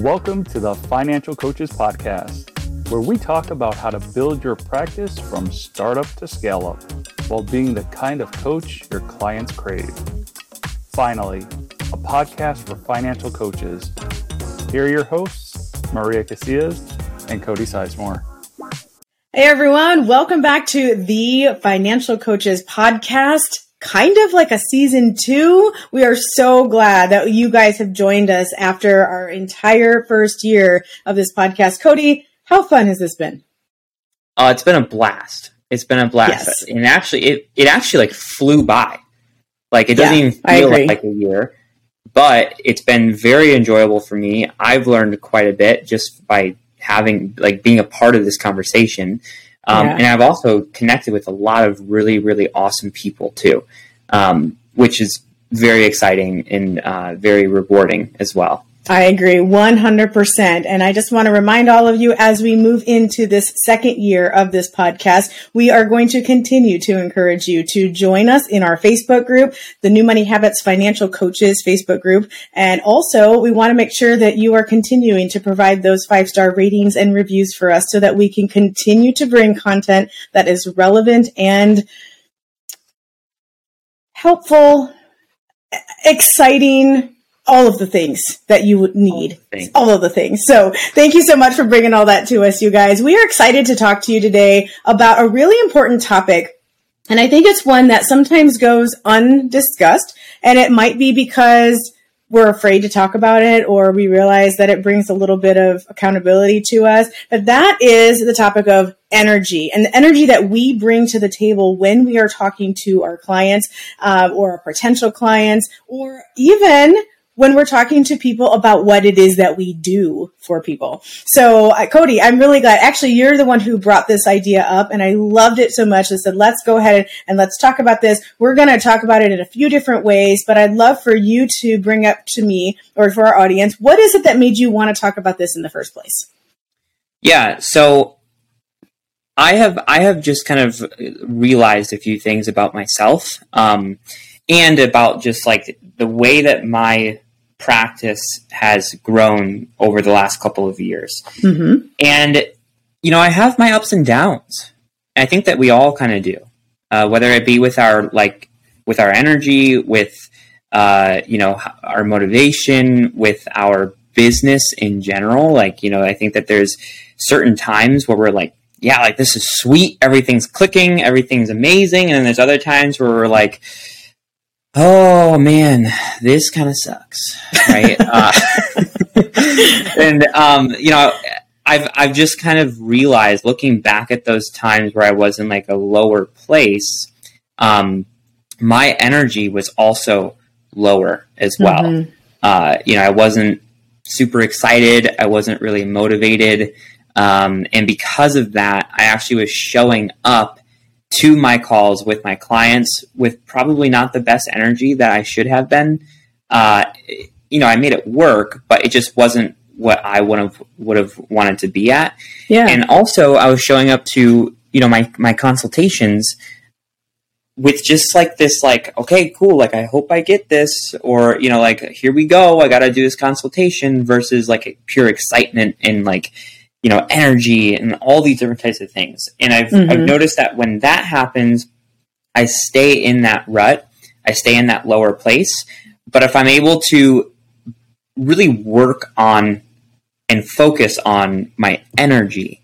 Welcome to the Financial Coaches Podcast, where we talk about how to build your practice from startup to scale up while being the kind of coach your clients crave. Finally, a podcast for financial coaches. Here are your hosts, Maria Casillas and Cody Sizemore. Hey everyone, welcome back to the Financial Coaches Podcast kind of like a season two. We are so glad that you guys have joined us after our entire first year of this podcast. Cody, how fun has this been? Uh, it's been a blast. It's been a blast. Yes. And actually, it, it actually like flew by. Like it doesn't yeah, even feel like a year, but it's been very enjoyable for me. I've learned quite a bit just by having like being a part of this conversation. Um, yeah. And I've also connected with a lot of really, really awesome people too, um, which is very exciting and uh, very rewarding as well. I agree 100%. And I just want to remind all of you as we move into this second year of this podcast, we are going to continue to encourage you to join us in our Facebook group, the New Money Habits Financial Coaches Facebook group. And also we want to make sure that you are continuing to provide those five star ratings and reviews for us so that we can continue to bring content that is relevant and helpful, exciting, all of the things that you would need. All, all of the things. So thank you so much for bringing all that to us, you guys. We are excited to talk to you today about a really important topic. And I think it's one that sometimes goes undiscussed. And it might be because we're afraid to talk about it or we realize that it brings a little bit of accountability to us. But that is the topic of energy and the energy that we bring to the table when we are talking to our clients uh, or our potential clients or even when we're talking to people about what it is that we do for people. So, uh, Cody, I'm really glad. Actually, you're the one who brought this idea up, and I loved it so much. I said, let's go ahead and let's talk about this. We're going to talk about it in a few different ways, but I'd love for you to bring up to me or for our audience what is it that made you want to talk about this in the first place? Yeah. So, I have I have just kind of realized a few things about myself, um, and about just like the way that my practice has grown over the last couple of years. Mm-hmm. And, you know, I have my ups and downs. I think that we all kind of do, uh, whether it be with our, like, with our energy, with, uh, you know, our motivation, with our business in general. Like, you know, I think that there's certain times where we're like, yeah, like this is sweet, everything's clicking, everything's amazing. And then there's other times where we're like, oh man, this kind of sucks, right? uh, and um, you know, I've I've just kind of realized, looking back at those times where I was in like a lower place, um, my energy was also lower as well. Mm-hmm. Uh, you know, I wasn't super excited. I wasn't really motivated. Um, and because of that, I actually was showing up to my calls with my clients with probably not the best energy that I should have been. Uh, you know, I made it work, but it just wasn't what I would have would have wanted to be at. Yeah. And also, I was showing up to you know my my consultations with just like this like okay cool like i hope i get this or you know like here we go i gotta do this consultation versus like pure excitement and like you know, energy and all these different types of things. And I've, mm-hmm. I've noticed that when that happens, I stay in that rut, I stay in that lower place. But if I'm able to really work on and focus on my energy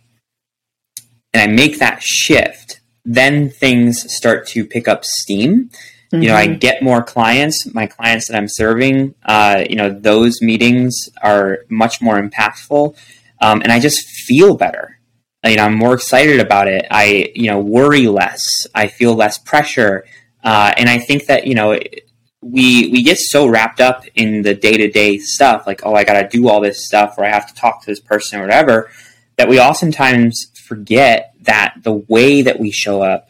and I make that shift, then things start to pick up steam. Mm-hmm. You know, I mm-hmm. get more clients. My clients that I'm serving, uh, you know, those meetings are much more impactful um, and I just feel better. You know, I'm more excited about it. I, you know, worry less. I feel less pressure, uh, and I think that you know, we we get so wrapped up in the day to day stuff, like oh, I got to do all this stuff, or I have to talk to this person or whatever, that we oftentimes forget that the way that we show up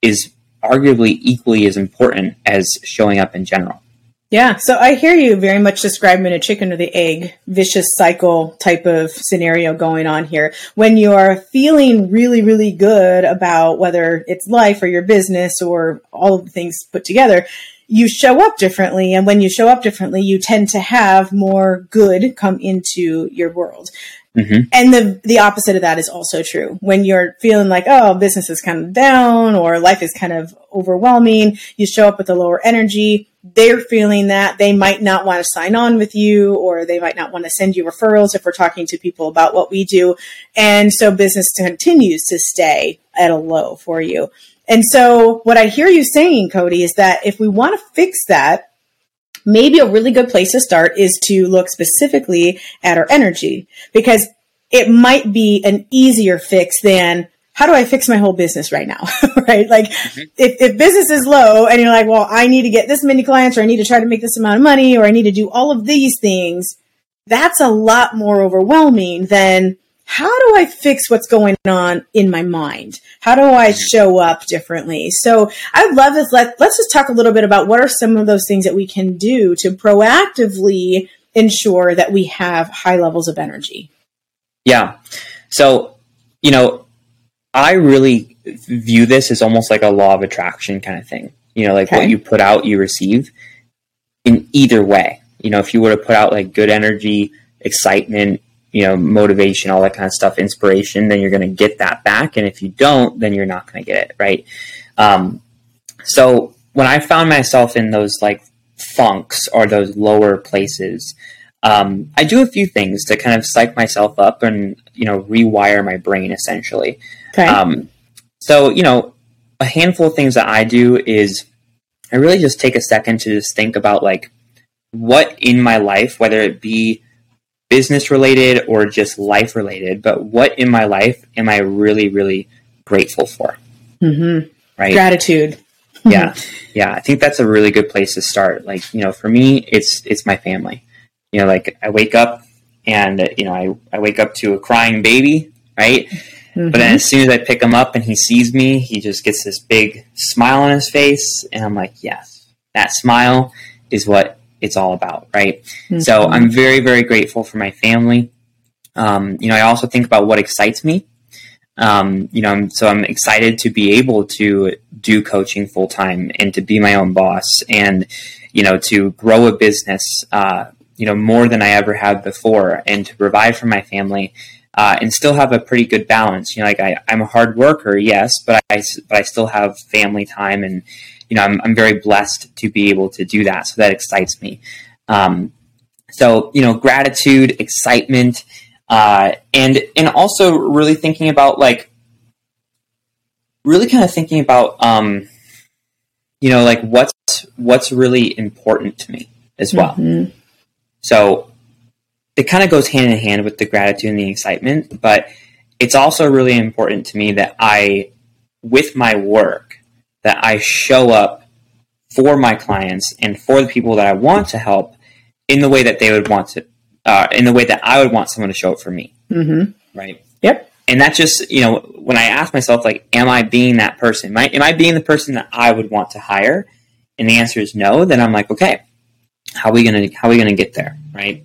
is arguably equally as important as showing up in general. Yeah, so I hear you very much describing a chicken or the egg vicious cycle type of scenario going on here. When you're feeling really, really good about whether it's life or your business or all of the things put together, you show up differently. And when you show up differently, you tend to have more good come into your world. Mm-hmm. And the the opposite of that is also true. When you're feeling like, oh, business is kind of down or life is kind of overwhelming, you show up with a lower energy. They're feeling that they might not want to sign on with you or they might not want to send you referrals if we're talking to people about what we do. And so business continues to stay at a low for you. And so what I hear you saying, Cody, is that if we want to fix that, maybe a really good place to start is to look specifically at our energy because it might be an easier fix than how do I fix my whole business right now? right? Like mm-hmm. if, if business is low and you're like, well, I need to get this many clients or I need to try to make this amount of money or I need to do all of these things, that's a lot more overwhelming than how do I fix what's going on in my mind? How do I mm-hmm. show up differently? So I'd love this. Let, let's just talk a little bit about what are some of those things that we can do to proactively ensure that we have high levels of energy. Yeah. So, you know, I really view this as almost like a law of attraction kind of thing. You know, like okay. what you put out, you receive in either way. You know, if you were to put out like good energy, excitement, you know, motivation, all that kind of stuff, inspiration, then you're going to get that back. And if you don't, then you're not going to get it. Right. Um, so when I found myself in those like funks or those lower places, um, I do a few things to kind of psych myself up and, you know, rewire my brain essentially. Okay. Um, so, you know, a handful of things that I do is I really just take a second to just think about like what in my life, whether it be business related or just life related, but what in my life am I really, really grateful for? Mm-hmm. Right. Gratitude. yeah. Yeah. I think that's a really good place to start. Like, you know, for me, it's, it's my family. You know, like I wake up and, you know, I, I wake up to a crying baby, right? Mm-hmm. But then as soon as I pick him up and he sees me, he just gets this big smile on his face. And I'm like, yes, that smile is what it's all about, right? Mm-hmm. So I'm very, very grateful for my family. Um, you know, I also think about what excites me. Um, you know, I'm, so I'm excited to be able to do coaching full time and to be my own boss and, you know, to grow a business, uh, you know, more than I ever have before and to provide for my family. Uh, and still have a pretty good balance. You know, like I, I'm a hard worker, yes, but I, but I still have family time and, you know, I'm, I'm very blessed to be able to do that. So that excites me. Um, so, you know, gratitude, excitement, uh, and, and also really thinking about like, really kind of thinking about, um, you know, like what's, what's really important to me as well. Mm-hmm. So it kind of goes hand in hand with the gratitude and the excitement, but it's also really important to me that I, with my work, that I show up for my clients and for the people that I want to help in the way that they would want to, uh, in the way that I would want someone to show up for me. Mm-hmm. Right. Yep. And that's just, you know, when I ask myself, like, am I being that person? Am I, am I being the person that I would want to hire? And the answer is no. Then I'm like, okay, how are we gonna, how are we gonna get there? Right.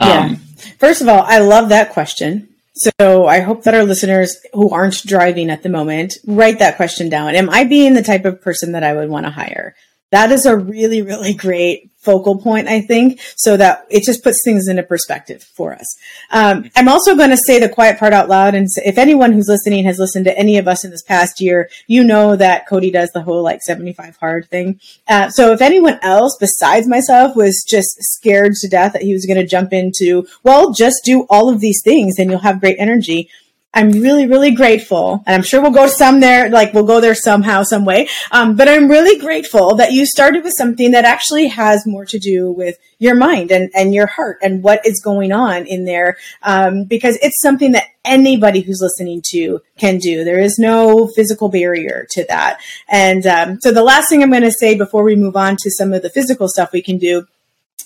Yeah. Um, First of all, I love that question so I hope that our listeners who aren't driving at the moment write that question down. Am I being the type of person that I would want to hire? That is a really, really great focal point, I think, so that it just puts things into perspective for us. Um, I'm also going to say the quiet part out loud. And if anyone who's listening has listened to any of us in this past year, you know that Cody does the whole like 75 hard thing. Uh, so if anyone else besides myself was just scared to death that he was going to jump into, well, just do all of these things and you'll have great energy. I'm really, really grateful, and I'm sure we'll go some there, like we'll go there somehow, some way. Um, but I'm really grateful that you started with something that actually has more to do with your mind and, and your heart and what is going on in there, um, because it's something that anybody who's listening to can do. There is no physical barrier to that. And um, so the last thing I'm going to say before we move on to some of the physical stuff we can do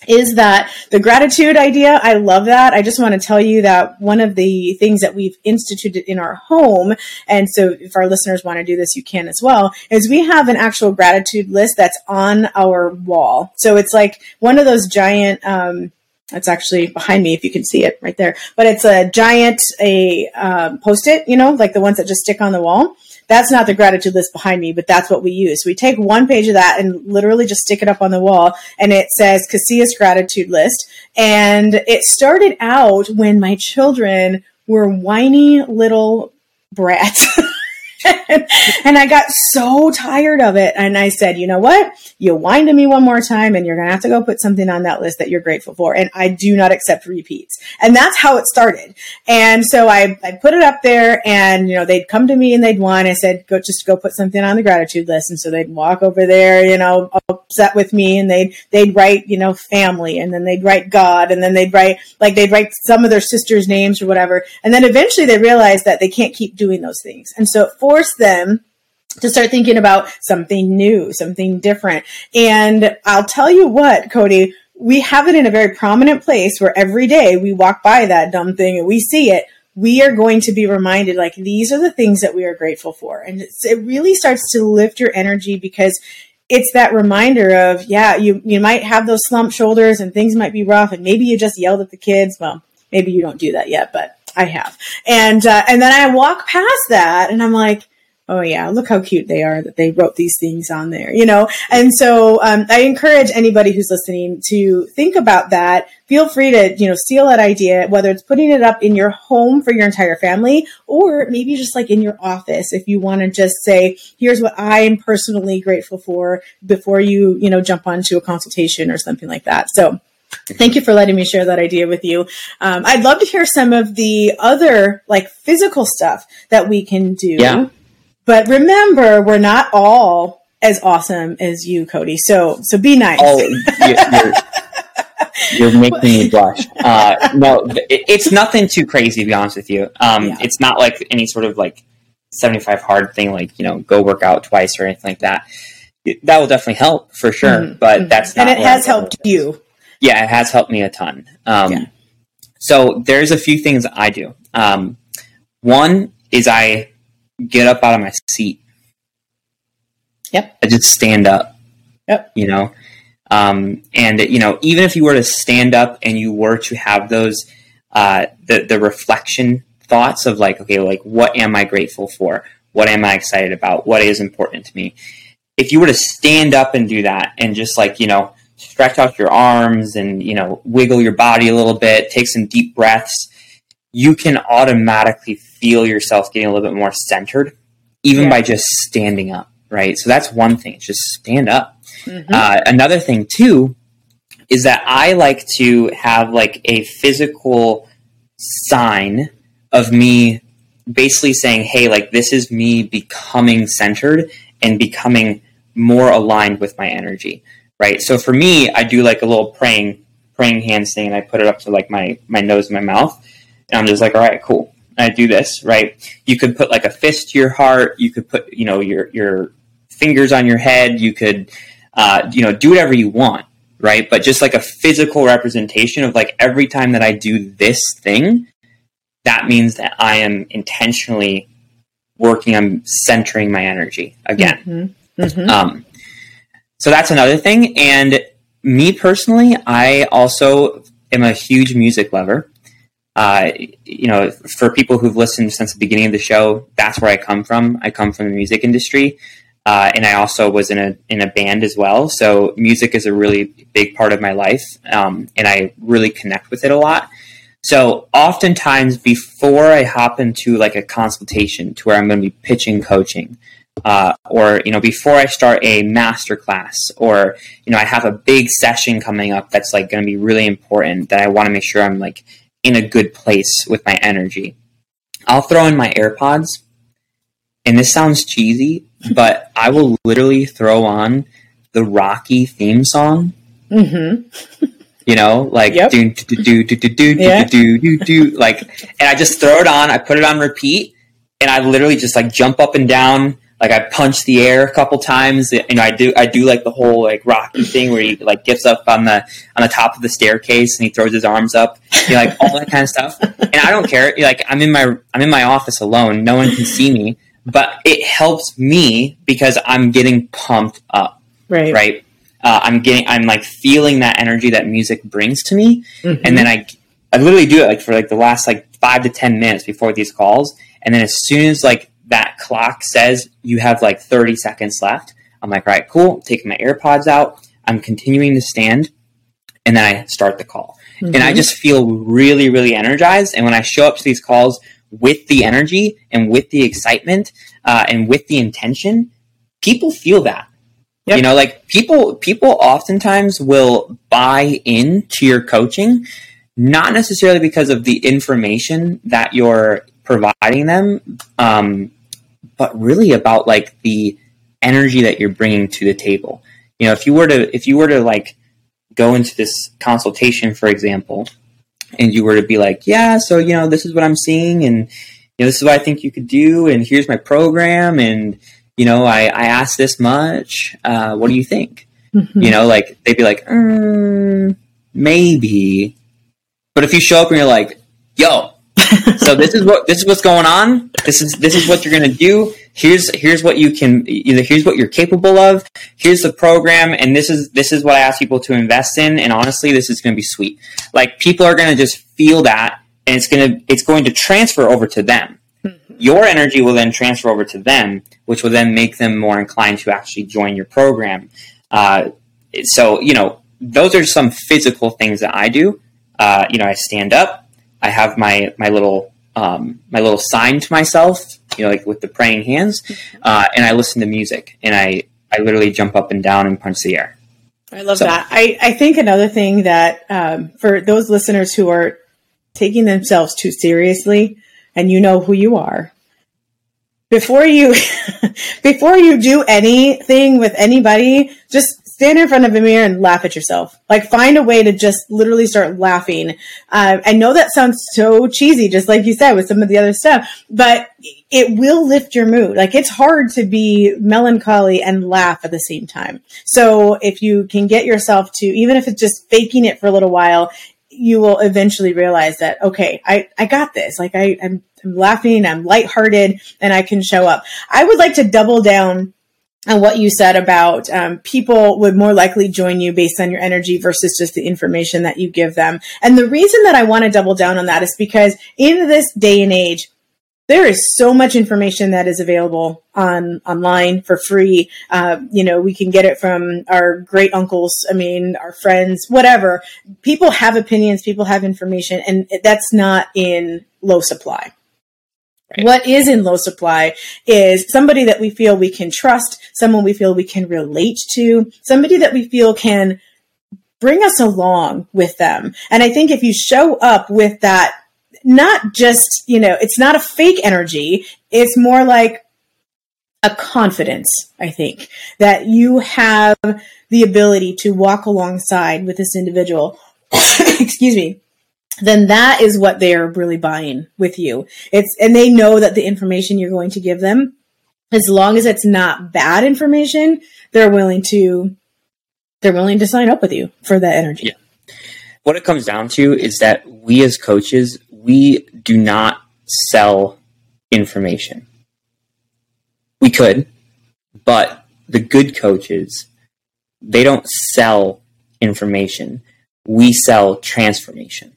is that the gratitude idea. I love that. I just want to tell you that one of the things that we've instituted in our home, and so if our listeners want to do this, you can as well, is we have an actual gratitude list that's on our wall. So it's like one of those giant, um, it's actually behind me if you can see it right there, but it's a giant, a um, post-it, you know, like the ones that just stick on the wall that's not the gratitude list behind me, but that's what we use. We take one page of that and literally just stick it up on the wall, and it says Casillas gratitude list. And it started out when my children were whiny little brats. and I got so tired of it. And I said, you know what? You whine to me one more time and you're going to have to go put something on that list that you're grateful for. And I do not accept repeats. And that's how it started. And so I, I put it up there and, you know, they'd come to me and they'd whine. I said, go, just go put something on the gratitude list. And so they'd walk over there, you know, upset with me and they'd, they'd write, you know, family and then they'd write God and then they'd write, like they'd write some of their sisters' names or whatever. And then eventually they realized that they can't keep doing those things. And so it forced them to start thinking about something new, something different. And I'll tell you what, Cody, we have it in a very prominent place where every day we walk by that dumb thing and we see it. We are going to be reminded like these are the things that we are grateful for. And it really starts to lift your energy because it's that reminder of, yeah, you, you might have those slumped shoulders and things might be rough and maybe you just yelled at the kids. Well, maybe you don't do that yet, but I have. And, uh, and then I walk past that and I'm like, oh yeah, look how cute they are that they wrote these things on there, you know? And so um, I encourage anybody who's listening to think about that. Feel free to, you know, steal that idea, whether it's putting it up in your home for your entire family or maybe just like in your office if you want to just say, here's what I am personally grateful for before you, you know, jump onto a consultation or something like that. So Thank you for letting me share that idea with you. Um, I'd love to hear some of the other like physical stuff that we can do. Yeah. But remember, we're not all as awesome as you, Cody. So so be nice. Oh, you're, you're, making me blush. Uh, no, it, it's nothing too crazy. To be honest with you, um, yeah. it's not like any sort of like seventy five hard thing, like you know, go work out twice or anything like that. that will definitely help for sure, mm-hmm. but mm-hmm. that's and it has helped you. Yeah, it has helped me a ton. Um, yeah. So there's a few things I do. Um, one is I get up out of my seat. Yep. I just stand up. Yep. You know, um, and you know, even if you were to stand up and you were to have those, uh, the the reflection thoughts of like, okay, like what am I grateful for? What am I excited about? What is important to me? If you were to stand up and do that, and just like you know, stretch out your arms and you know, wiggle your body a little bit, take some deep breaths, you can automatically feel yourself getting a little bit more centered, even yeah. by just standing up, right? So that's one thing, just stand up. Mm-hmm. Uh, another thing, too, is that I like to have like a physical sign of me basically saying, hey, like this is me becoming centered and becoming more aligned with my energy, right? So for me, I do like a little praying, praying hands thing, and I put it up to like my my nose and my mouth, and I'm just like, all right, cool. I do this, right? You could put like a fist to your heart. You could put, you know, your your fingers on your head. You could, uh, you know, do whatever you want, right? But just like a physical representation of like every time that I do this thing, that means that I am intentionally working on centering my energy again. Mm-hmm. Mm-hmm. Um, so that's another thing. And me personally, I also am a huge music lover uh, you know, for people who've listened since the beginning of the show, that's where I come from. I come from the music industry, uh, and I also was in a in a band as well. So music is a really big part of my life, um, and I really connect with it a lot. So oftentimes, before I hop into like a consultation to where I'm going to be pitching coaching, uh, or you know before i start a master class or you know i have a big session coming up that's like going to be really important that i want to make sure i'm like in a good place with my energy i'll throw in my airpods and this sounds cheesy but i will literally throw on the rocky theme song mm-hmm. you know, like yep. do do do do do do yeah. do do do do like, and I just throw it on, I put it on repeat, and I literally just like jump up and down, like I punch the air a couple times. You know, I do I do like the whole like Rocky thing where he like gets up on the on the top of the staircase and he throws his arms up, you know, like all that kind of stuff. And I don't care. Like I'm in my I'm in my office alone. No one can see me, but it helps me because I'm getting pumped up. Right. Right. Uh, I'm getting I'm like feeling that energy that music brings to me, mm-hmm. and then I I literally do it like for like the last like five to ten minutes before these calls, and then as soon as like that clock says you have like 30 seconds left, I'm like, all right, cool. Taking my AirPods out. I'm continuing to stand and then I start the call. Mm-hmm. And I mm-hmm. just feel really, really energized. And when I show up to these calls with the energy and with the excitement uh, and with the intention, people feel that. Yep. You know, like people people oftentimes will buy into your coaching, not necessarily because of the information that you're providing them, um, but really about like the energy that you're bringing to the table. You know, if you were to if you were to like go into this consultation, for example, and you were to be like, yeah, so you know, this is what I'm seeing, and you know, this is what I think you could do, and here's my program, and you know, I, I asked this much. Uh, what do you think? Mm-hmm. You know, like they'd be like, mm, maybe. But if you show up and you're like, yo, so this is what this is what's going on. This is this is what you're gonna do. Here's here's what you can either here's what you're capable of. Here's the program, and this is this is what I ask people to invest in. And honestly, this is gonna be sweet. Like people are gonna just feel that, and it's gonna it's going to transfer over to them your energy will then transfer over to them, which will then make them more inclined to actually join your program. Uh, so, you know, those are some physical things that I do. Uh, you know, I stand up, I have my my little um, my little sign to myself, you know, like with the praying hands, uh, and I listen to music, and I I literally jump up and down and punch the air. I love so. that. I, I think another thing that um, for those listeners who are taking themselves too seriously, and you know who you are, before you before you do anything with anybody, just stand in front of a mirror and laugh at yourself. Like find a way to just literally start laughing. Uh, I know that sounds so cheesy, just like you said with some of the other stuff, but it will lift your mood. Like it's hard to be melancholy and laugh at the same time. So if you can get yourself to, even if it's just faking it for a little while, you will eventually realize that okay i i got this like i i'm, I'm laughing i'm lighthearted and i can show up i would like to double down on what you said about um, people would more likely join you based on your energy versus just the information that you give them and the reason that i want to double down on that is because in this day and age there is so much information that is available on online for free. Uh, you know, we can get it from our great uncles. I mean, our friends, whatever. People have opinions. People have information, and that's not in low supply. Right. What is in low supply is somebody that we feel we can trust, someone we feel we can relate to, somebody that we feel can bring us along with them. And I think if you show up with that not just, you know, it's not a fake energy. It's more like a confidence, I think, that you have the ability to walk alongside with this individual. Excuse me. Then that is what they're really buying with you. It's, and they know that the information you're going to give them, as long as it's not bad information, they're willing to, they're willing to sign up with you for that energy. Yeah. What it comes down to is that we as coaches, we do not sell information. We could, but the good coaches, they don't sell information. We sell transformation.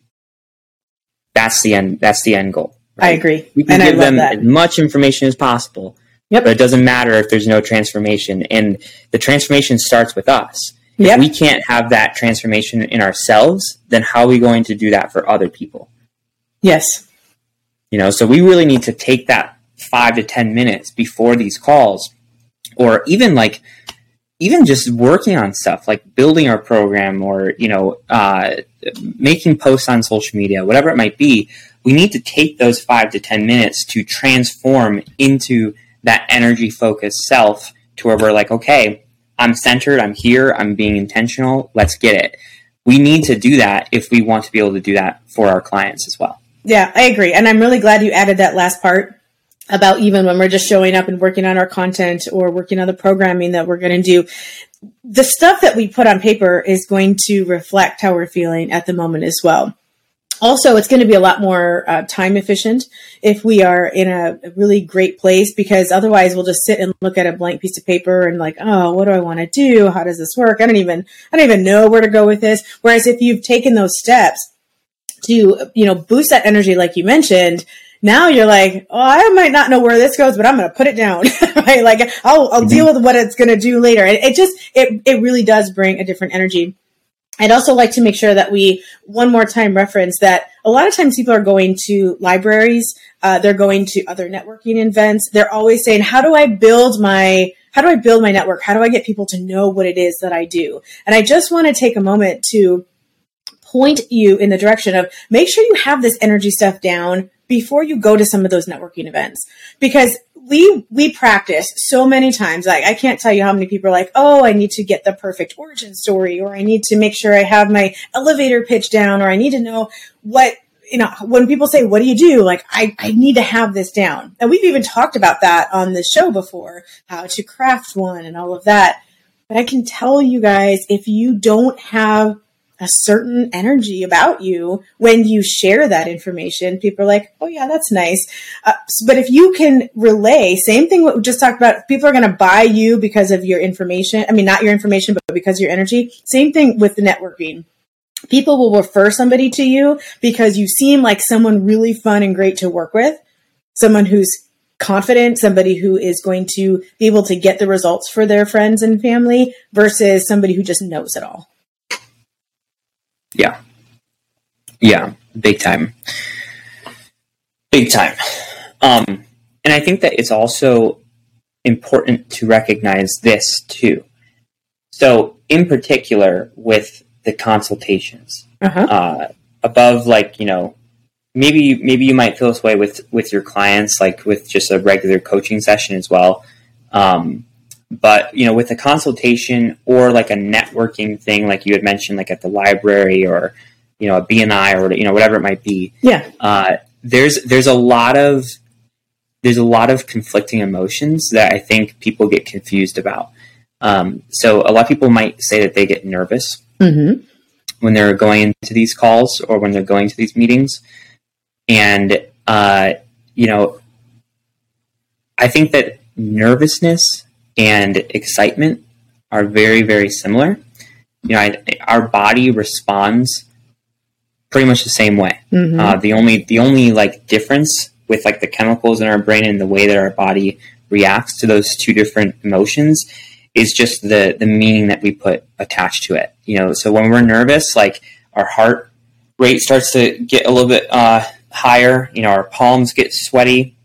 That's the end. That's the end goal. Right? I agree. We can and give them that. as much information as possible. Yep. But it doesn't matter if there's no transformation. And the transformation starts with us. Yep. If we can't have that transformation in ourselves, then how are we going to do that for other people? Yes. You know, so we really need to take that five to 10 minutes before these calls, or even like, even just working on stuff like building our program or, you know, uh, making posts on social media, whatever it might be. We need to take those five to 10 minutes to transform into that energy focused self to where we're like, okay, I'm centered, I'm here, I'm being intentional, let's get it. We need to do that if we want to be able to do that for our clients as well. Yeah, I agree. And I'm really glad you added that last part about even when we're just showing up and working on our content or working on the programming that we're going to do. The stuff that we put on paper is going to reflect how we're feeling at the moment as well. Also, it's going to be a lot more uh, time efficient if we are in a, really great place because otherwise we'll just sit and look at a blank piece of paper and like, oh, what do I want to do? How does this work? I don't even, I don't even know where to go with this. Whereas if you've taken those steps, to you know boost that energy like you mentioned now you're like, oh, I might not know where this goes, but I'm going to put it down, right? Like I'll, I'll mm-hmm. deal with what it's going to do later. And it just, it, it really does bring a different energy. I'd also like to make sure that we one more time reference that a lot of times people are going to libraries, uh, they're going to other networking events. They're always saying, "How do I build my how do I build my network? How do I get people to know what it is that I do?" And I just want to take a moment to point you in the direction of make sure you have this energy stuff down before you go to some of those networking events. Because we we practice so many times like i can't tell you how many people are like oh i need to get the perfect origin story or i need to make sure i have my elevator pitch down or i need to know what you know when people say what do you do? Like i, I need to have this down. And we've even talked about that on the show before how to craft one and all of that. But i can tell you guys if you don't have a certain energy about you when you share that information. People are like, oh, yeah, that's nice. Uh, but if you can relay, same thing what we just talked about, people are going to buy you because of your information. I mean, not your information, but because your energy. Same thing with the networking. People will refer somebody to you because you seem like someone really fun and great to work with, someone who's confident, somebody who is going to be able to get the results for their friends and family versus somebody who just knows it all. Yeah. Yeah, big time. Big time. Um, and I think that it's also important to recognize this too. So, in particular, with the consultations, uh-huh. uh, above like you know, maybe maybe you might feel this way with with your clients, like with just a regular coaching session as well. Um, but you know, with a consultation or like a networking thing, like you had mentioned, like at the library or you know a BNI or you know whatever it might be. Yeah. Uh, there's there's a lot of there's a lot of conflicting emotions that I think people get confused about. Um, so a lot of people might say that they get nervous mm-hmm. when they're going into these calls or when they're going to these meetings, and uh, you know, I think that nervousness and excitement are very, very similar. You know, I, our body responds pretty much the same way. Mm-hmm. Uh, the only the only like difference with like the chemicals in our brain and the way that our body reacts to those two different emotions is just the the meaning that we put attached to it. You know, so when we're nervous, like our heart rate starts to get a little bit uh, higher. You know, our palms get sweaty.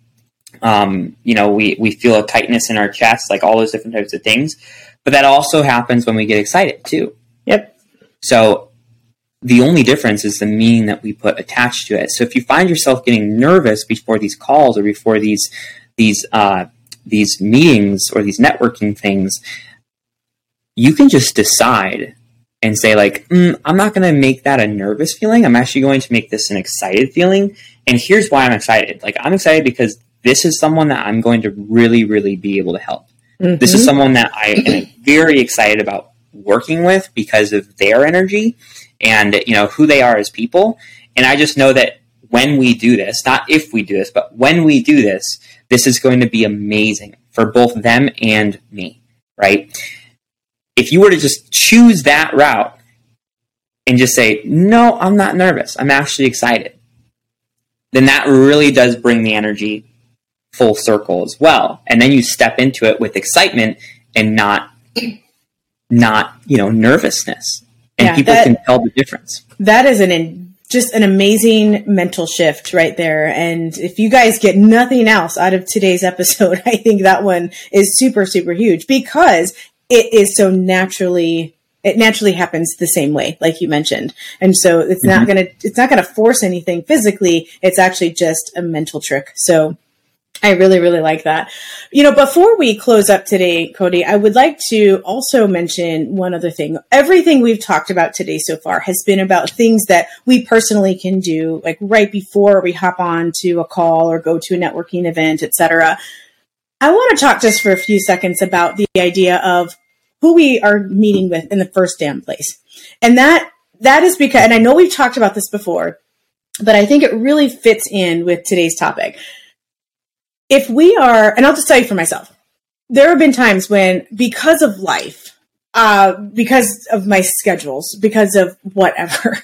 Um, you know, we, we feel a tightness in our chest, like all those different types of things. But that also happens when we get excited too. Yep. So the only difference is the meaning that we put attached to it. So if you find yourself getting nervous before these calls or before these these uh, these meetings or these networking things, you can just decide and say like, mm, I'm not going to make that a nervous feeling. I'm actually going to make this an excited feeling. And here's why I'm excited. Like I'm excited because this is someone that I'm going to really, really be able to help. Mm-hmm. This is mm-hmm. someone that I am very excited about working with because of their energy and you know who they are as people. And I just know that when we do this, not if we do this, but when we do this, this is going to be amazing for both them and me, right? If you were to just choose that route and just say, no, I'm not nervous, I'm actually excited, then that really does bring the energy full circle as well. And then you step into it with excitement and not not, you know, nervousness. And yeah, people that, can tell the difference. That is an in, just an amazing mental shift right there. And if you guys get nothing else out of today's episode, I think that one is super, super huge because it is so naturally it naturally happens the same way like you mentioned and so it's mm-hmm. not going to it's not going to force anything physically it's actually just a mental trick so I really, really like that. You know, before we close up today, Cody, I would like to also mention one other thing. Everything we've talked about today so far has been about things that we personally can do, like right before we hop on to a call or go to a networking event, etc. I want to talk just for a few seconds about the idea of who we are meeting with in the first damn place. And that, that is because, and I know we've talked about this before, but I think it really fits in with today's topic if we are, and I'll just tell you for myself, there have been times when, because of life, uh, because of my schedules, because of whatever,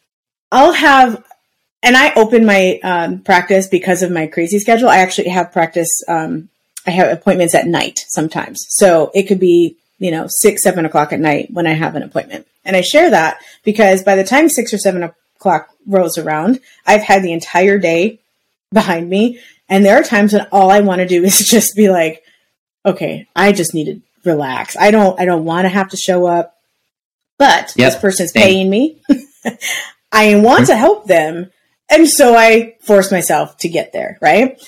I'll have and I open my um, practice because of my crazy schedule. I actually have practice. Um, I have appointments at night sometimes, so it could be you know six, seven o'clock at night when I have an appointment. And I share that because by the time six or seven o'clock rolls around, I've had the entire day behind me, and there are times when all I want to do is just be like, okay, I just need to relax. I don't. I don't want to have to show up, but yep. this person's Same. paying me. I want mm-hmm. to help them and so I force myself to get there, right?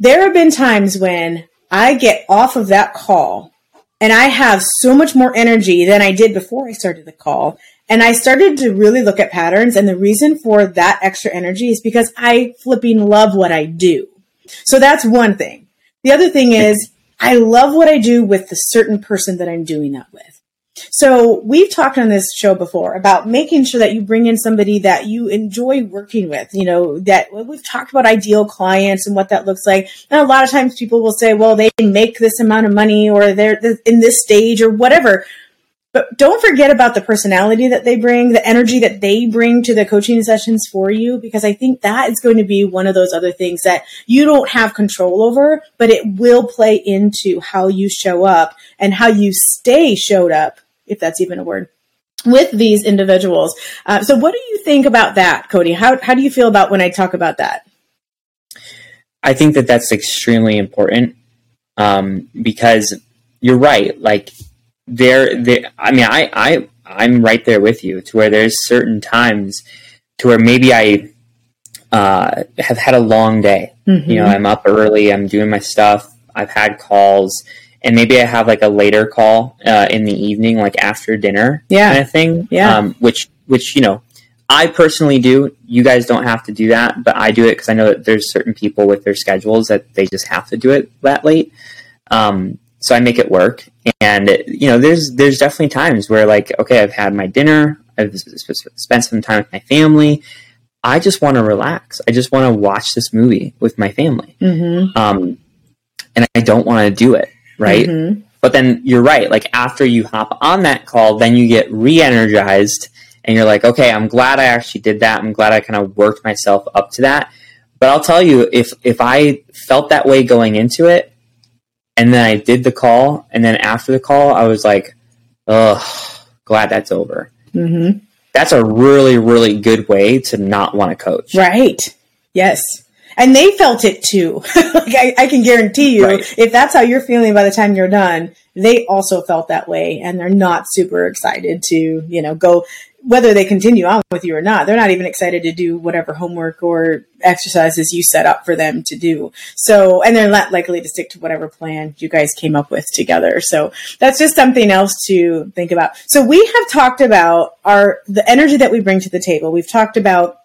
There have been times when I get off of that call and I have so much more energy than I did before I started the call. And I started to really look at patterns. And the reason for that extra energy is because I flipping love what I do. So that's one thing. The other thing is I love what I do with the certain person that I'm doing that with. So we've talked on this show before about making sure that you bring in somebody that you enjoy working with. You know, that we've talked about ideal clients and what that looks like. And a lot of times people will say, well, they make this amount of money or they're in this stage or whatever. But don't forget about the personality that they bring, the energy that they bring to the coaching sessions for you, because I think that is going to be one of those other things that you don't have control over, but it will play into how you show up and how you stay showed up if that's even a word, with these individuals. Uh, so, what do you think about that, Cody? How how do you feel about when I talk about that? I think that that's extremely important um, because you're right. Like there, there. I mean, I I I'm right there with you. To where there's certain times to where maybe I uh, have had a long day. Mm-hmm. You know, I'm up early. I'm doing my stuff. I've had calls and maybe I have like a later call uh, in the evening, like after dinner, yeah, kind of thing. Yeah, um, which which you know, I personally do. You guys don't have to do that, but I do it because I know that there's certain people with their schedules that they just have to do it that late. Um, so I make it work, and you know, there's there's definitely times where like, okay, I've had my dinner, I've spent some time with my family. I just want to relax. I just want to watch this movie with my family. Mm-hmm. Um, and I don't want to do it right? Mm-hmm. But then you're right. Like after you hop on that call, then you get re-energized, and you're like, okay, I'm glad I actually did that. I'm glad I kind of worked myself up to that. But I'll tell you, if if I felt that way going into it, and then I did the call, and then after the call, I was like, oh, glad that's over. Mm-hmm. That's a really, really good way to not want to coach. Right. Yes and they felt it too. like I, I, can guarantee you, right. if that's how you're feeling by the time you're done, they also felt that way, and they're not super excited to, you know, go. Whether they continue on with you or not, they're not even excited to do whatever homework or exercises you set up for them to do. So, and they're not likely to stick to whatever plan you guys came up with together. So, that's just something else to think about. So, we have talked about our the energy that we bring to the table. We've talked about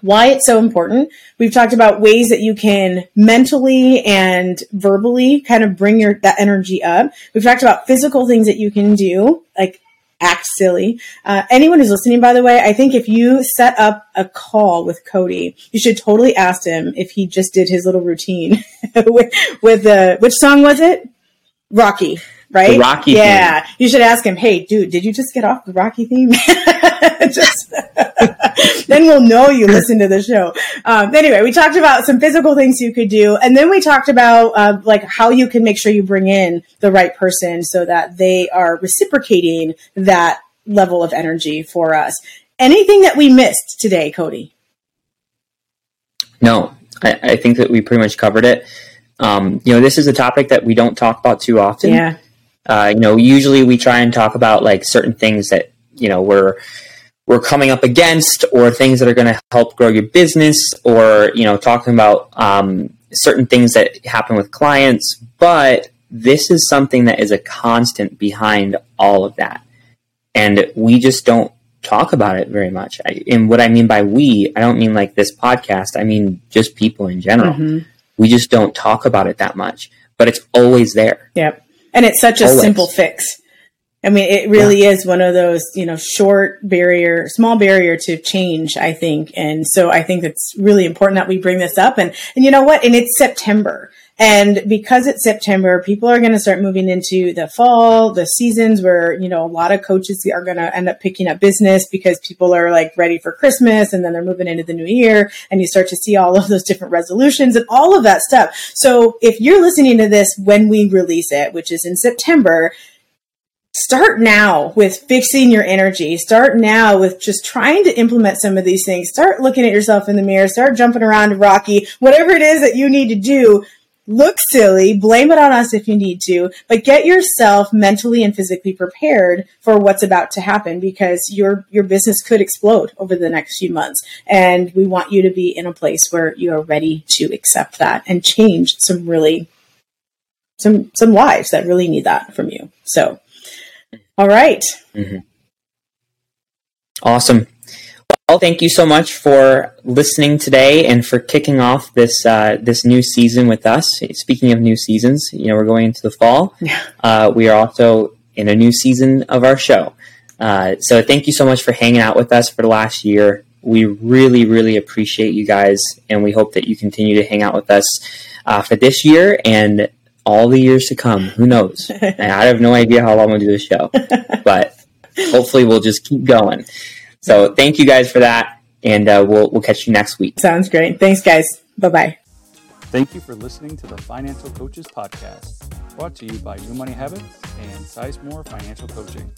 why it's so important. We've talked about ways that you can mentally and verbally kind of bring your that energy up. We've talked about physical things that you can do, like act silly. Uh, anyone who's listening, by the way, I think if you set up a call with Cody, you should totally ask him if he just did his little routine with, with the which song was it? Rocky right? The Rocky. Yeah, theme. you should ask him. Hey, dude, did you just get off the Rocky theme? just then we'll know you listen to the show. Um, anyway, we talked about some physical things you could do, and then we talked about uh, like how you can make sure you bring in the right person so that they are reciprocating that level of energy for us. Anything that we missed today, Cody? No, I, I think that we pretty much covered it. Um, you know, this is a topic that we don't talk about too often. Yeah. Uh, you know, usually we try and talk about like certain things that you know we're we're coming up against, or things that are going to help grow your business, or you know, talking about um, certain things that happen with clients. But this is something that is a constant behind all of that, and we just don't talk about it very much. and what I mean by we, I don't mean like this podcast. I mean just people in general. Mm-hmm. We just don't talk about it that much, but it's always there. Yep. And it's such a Always. simple fix. I mean, it really yeah. is one of those, you know, short barrier, small barrier to change, I think. And so I think it's really important that we bring this up. And, and you know what? And it's September. And because it's September, people are going to start moving into the fall, the seasons where, you know, a lot of coaches are going to end up picking up business because people are like ready for Christmas and then they're moving into the new year and you start to see all of those different resolutions and all of that stuff. So if you're listening to this when we release it, which is in September, start now with fixing your energy. Start now with just trying to implement some of these things. Start looking at yourself in the mirror. Start jumping around Rocky, whatever it is that you need to do look silly, blame it on us if you need to, but get yourself mentally and physically prepared for what's about to happen because your your business could explode over the next few months and we want you to be in a place where you are ready to accept that and change some really some some lives that really need that from you. So all right. mm-hmm. Awesome. Well, thank you so much for listening today and for kicking off this uh, this new season with us. Speaking of new seasons, you know we're going into the fall. Uh, we are also in a new season of our show. Uh, so thank you so much for hanging out with us for the last year. We really, really appreciate you guys, and we hope that you continue to hang out with us uh, for this year and all the years to come. Who knows? and I have no idea how long we'll do the show, but hopefully we'll just keep going. So thank you guys for that, and uh, we'll we'll catch you next week. Sounds great. Thanks, guys. Bye bye. Thank you for listening to the Financial Coaches Podcast, brought to you by New Money Habits and Sizemore Financial Coaching.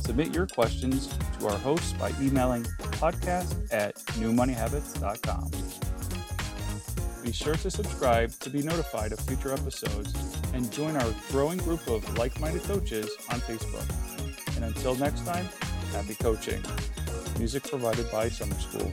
Submit your questions to our hosts by emailing podcast at newmoneyhabits.com. Be sure to subscribe to be notified of future episodes and join our growing group of like minded coaches on Facebook. And until next time, Happy coaching. Music provided by Summer School.